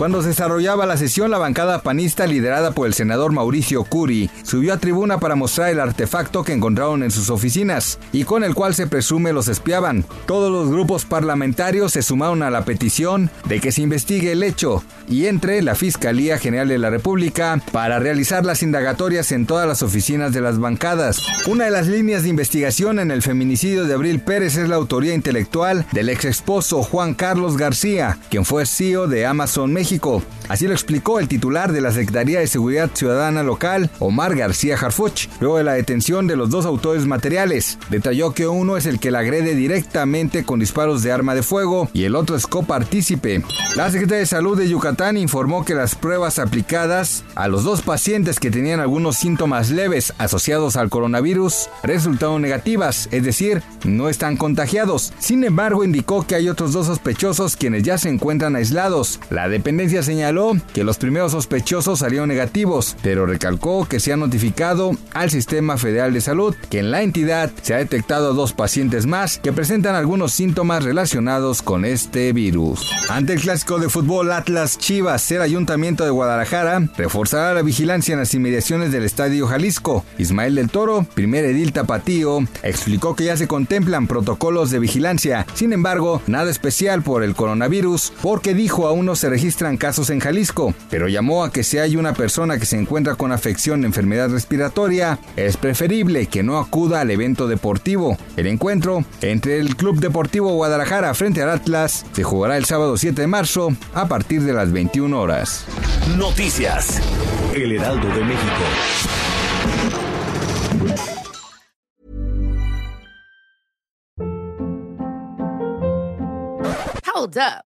Cuando se desarrollaba la sesión, la bancada panista liderada por el senador Mauricio Curi subió a tribuna para mostrar el artefacto que encontraron en sus oficinas y con el cual se presume los espiaban. Todos los grupos parlamentarios se sumaron a la petición de que se investigue el hecho y entre la Fiscalía General de la República para realizar las indagatorias en todas las oficinas de las bancadas. Una de las líneas de investigación en el feminicidio de Abril Pérez es la autoría intelectual del ex esposo Juan Carlos García, quien fue CEO de Amazon México Así lo explicó el titular de la Secretaría de Seguridad Ciudadana local, Omar García Harfuch, luego de la detención de los dos autores materiales. Detalló que uno es el que la agrede directamente con disparos de arma de fuego y el otro es copartícipe. La Secretaría de Salud de Yucatán informó que las pruebas aplicadas a los dos pacientes que tenían algunos síntomas leves asociados al coronavirus resultaron negativas, es decir, no están contagiados. Sin embargo, indicó que hay otros dos sospechosos quienes ya se encuentran aislados. La dependencia señaló que los primeros sospechosos salieron negativos, pero recalcó que se ha notificado al Sistema Federal de Salud que en la entidad se ha detectado dos pacientes más que presentan algunos síntomas relacionados con este virus. Ante el clásico de fútbol Atlas Chivas, el Ayuntamiento de Guadalajara reforzará la vigilancia en las inmediaciones del Estadio Jalisco. Ismael del Toro, primer edil tapatío, explicó que ya se contemplan protocolos de vigilancia. Sin embargo, nada especial por el coronavirus, porque dijo aún no se registran casos en Jalisco, pero llamó a que si hay una persona que se encuentra con afección de enfermedad respiratoria, es preferible que no acuda al evento deportivo. El encuentro entre el Club Deportivo Guadalajara frente al Atlas se jugará el sábado 7 de marzo a partir de las 21 horas. Noticias. El Heraldo de México. Hold up.